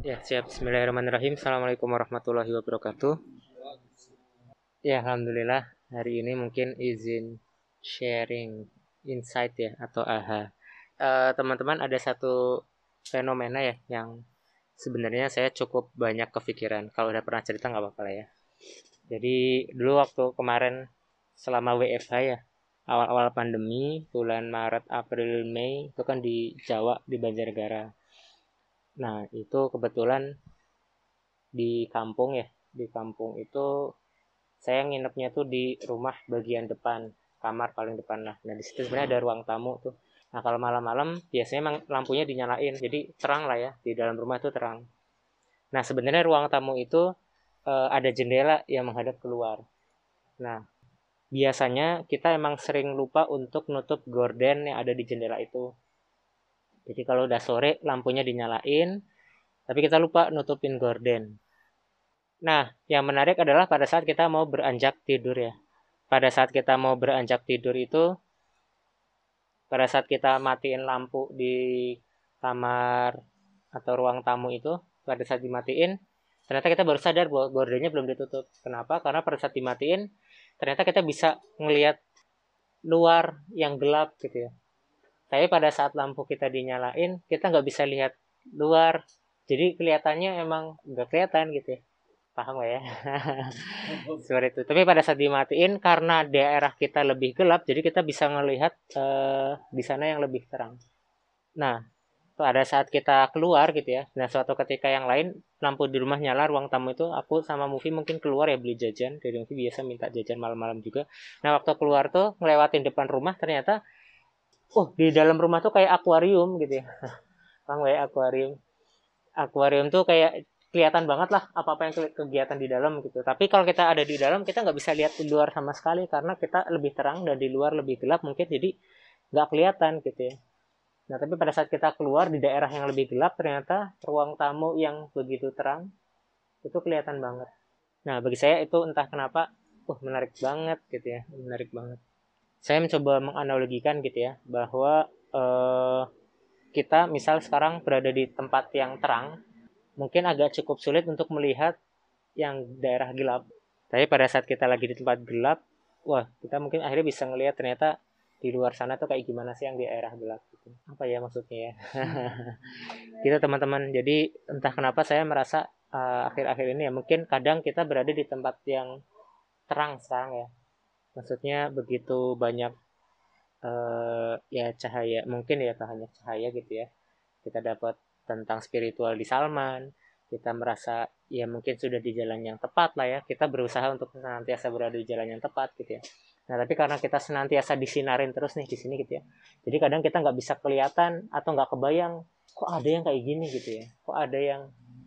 Ya, siap. Bismillahirrahmanirrahim. Assalamualaikum warahmatullahi wabarakatuh. Ya, alhamdulillah hari ini mungkin izin sharing insight ya atau aha. Eh, teman-teman ada satu fenomena ya yang sebenarnya saya cukup banyak kepikiran. Kalau udah pernah cerita nggak apa-apa lah ya. Jadi dulu waktu kemarin selama WFH ya, awal-awal pandemi bulan Maret, April, Mei itu kan di Jawa di Banjarnegara Nah, itu kebetulan di kampung ya. Di kampung itu saya nginepnya tuh di rumah bagian depan, kamar paling depan lah. Nah, di situ sebenarnya ada ruang tamu tuh. Nah, kalau malam-malam biasanya emang lampunya dinyalain. Jadi terang lah ya, di dalam rumah tuh terang. Nah, sebenarnya ruang tamu itu e, ada jendela yang menghadap keluar. Nah, biasanya kita emang sering lupa untuk nutup gorden yang ada di jendela itu. Jadi kalau udah sore lampunya dinyalain, tapi kita lupa nutupin gorden. Nah, yang menarik adalah pada saat kita mau beranjak tidur ya. Pada saat kita mau beranjak tidur itu, pada saat kita matiin lampu di kamar atau ruang tamu itu, pada saat dimatiin, ternyata kita baru sadar bahwa gordennya belum ditutup. Kenapa? Karena pada saat dimatiin, ternyata kita bisa ngelihat luar yang gelap gitu ya tapi pada saat lampu kita dinyalain kita nggak bisa lihat luar. Jadi kelihatannya emang nggak kelihatan gitu ya. Paham gak ya? Seperti itu. Tapi pada saat dimatiin karena daerah kita lebih gelap jadi kita bisa melihat uh, di sana yang lebih terang. Nah pada saat kita keluar gitu ya. Nah suatu ketika yang lain lampu di rumah nyala ruang tamu itu aku sama Mufi mungkin keluar ya beli jajan. Dari Mufi biasa minta jajan malam-malam juga. Nah waktu keluar tuh ngelewatin depan rumah ternyata oh di dalam rumah tuh kayak akuarium gitu ya. Bang ya akuarium? Akuarium tuh kayak kelihatan banget lah apa apa yang kegiatan di dalam gitu. Tapi kalau kita ada di dalam kita nggak bisa lihat di luar sama sekali karena kita lebih terang dan di luar lebih gelap mungkin jadi nggak kelihatan gitu ya. Nah tapi pada saat kita keluar di daerah yang lebih gelap ternyata ruang tamu yang begitu terang itu kelihatan banget. Nah bagi saya itu entah kenapa uh menarik banget gitu ya menarik banget saya mencoba menganalogikan gitu ya bahwa eh, kita misal sekarang berada di tempat yang terang mungkin agak cukup sulit untuk melihat yang daerah gelap. Tapi pada saat kita lagi di tempat gelap wah kita mungkin akhirnya bisa ngelihat ternyata di luar sana tuh kayak gimana sih yang di daerah gelap gitu. Apa ya maksudnya ya? Gitu teman-teman. Jadi entah kenapa saya merasa eh, akhir-akhir uh, ini ya mungkin kadang kita berada di tempat yang terang sekarang ya maksudnya begitu banyak uh, ya cahaya mungkin ya hanya cahaya gitu ya. Kita dapat tentang spiritual di Salman kita merasa ya mungkin sudah di jalan yang tepat lah ya. Kita berusaha untuk senantiasa berada di jalan yang tepat gitu ya. Nah tapi karena kita senantiasa disinarin terus nih di sini gitu ya jadi kadang kita nggak bisa kelihatan atau nggak kebayang kok ada yang kayak gini gitu ya? Kok ada yang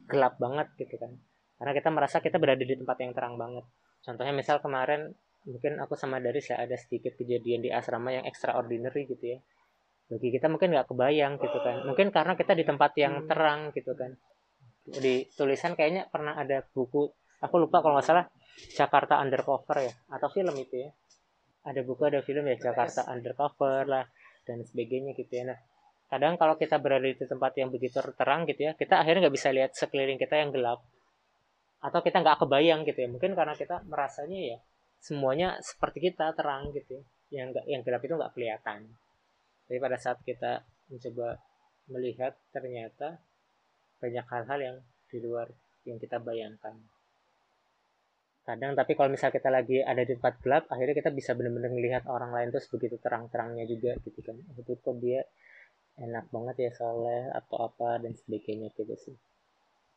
gelap banget gitu kan? Karena kita merasa kita berada di tempat yang terang banget. Contohnya misal kemarin mungkin aku sama dari saya ada sedikit kejadian di asrama yang extraordinary gitu ya. Bagi kita mungkin nggak kebayang gitu kan. Mungkin karena kita di tempat yang hmm. terang gitu kan. Di tulisan kayaknya pernah ada buku aku lupa kalau nggak salah Jakarta Undercover ya atau film itu ya. Ada buku ada film ya Jakarta Undercover lah dan sebagainya gitu ya. Nah kadang kalau kita berada di tempat yang begitu terang gitu ya kita akhirnya nggak bisa lihat sekeliling kita yang gelap. Atau kita nggak kebayang gitu ya. Mungkin karena kita merasanya ya semuanya seperti kita terang gitu. Ya. yang enggak yang gelap itu nggak kelihatan. Tapi pada saat kita mencoba melihat ternyata banyak hal-hal yang di luar yang kita bayangkan. Kadang tapi kalau misal kita lagi ada di tempat gelap akhirnya kita bisa benar-benar melihat orang lain terus begitu terang-terangnya juga gitu kan. Itu kok dia enak banget ya soleh atau apa dan sebagainya gitu sih.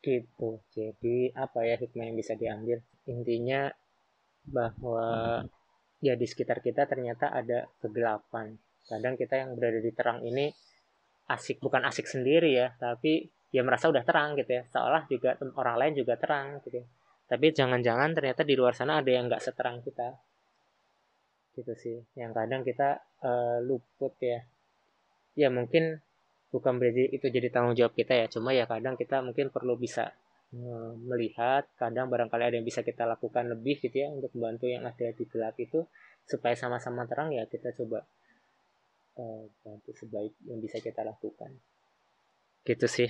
Gitu. Jadi apa ya hikmah yang bisa diambil? Intinya bahwa ya di sekitar kita ternyata ada kegelapan. Kadang kita yang berada di terang ini asik bukan asik sendiri ya, tapi ya merasa udah terang gitu ya. Seolah juga orang lain juga terang gitu. Ya. Tapi jangan-jangan ternyata di luar sana ada yang nggak seterang kita. Gitu sih. Yang kadang kita uh, luput ya. Ya mungkin bukan berarti itu jadi tanggung jawab kita ya. Cuma ya kadang kita mungkin perlu bisa melihat kadang barangkali ada yang bisa kita lakukan lebih gitu ya untuk membantu yang ada di gelap itu supaya sama-sama terang ya kita coba uh, bantu sebaik yang bisa kita lakukan. Gitu sih.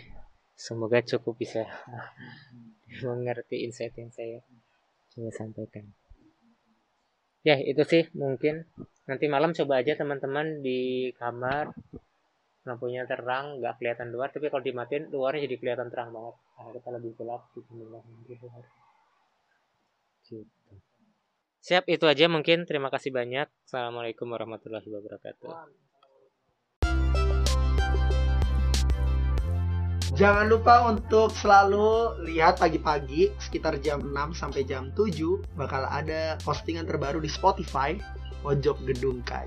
Semoga cukup bisa mengerti insight yang saya coba sampaikan. Ya itu sih mungkin. Nanti malam coba aja teman-teman di kamar lampunya terang nggak kelihatan luar tapi kalau dimatiin luarnya jadi kelihatan terang banget. Nah, kita lebih gelap gitu. Siap itu aja mungkin. Terima kasih banyak. Assalamualaikum warahmatullahi wabarakatuh. Jangan lupa untuk selalu lihat pagi-pagi sekitar jam 6 sampai jam 7 bakal ada postingan terbaru di Spotify Pojok Gedung Kai.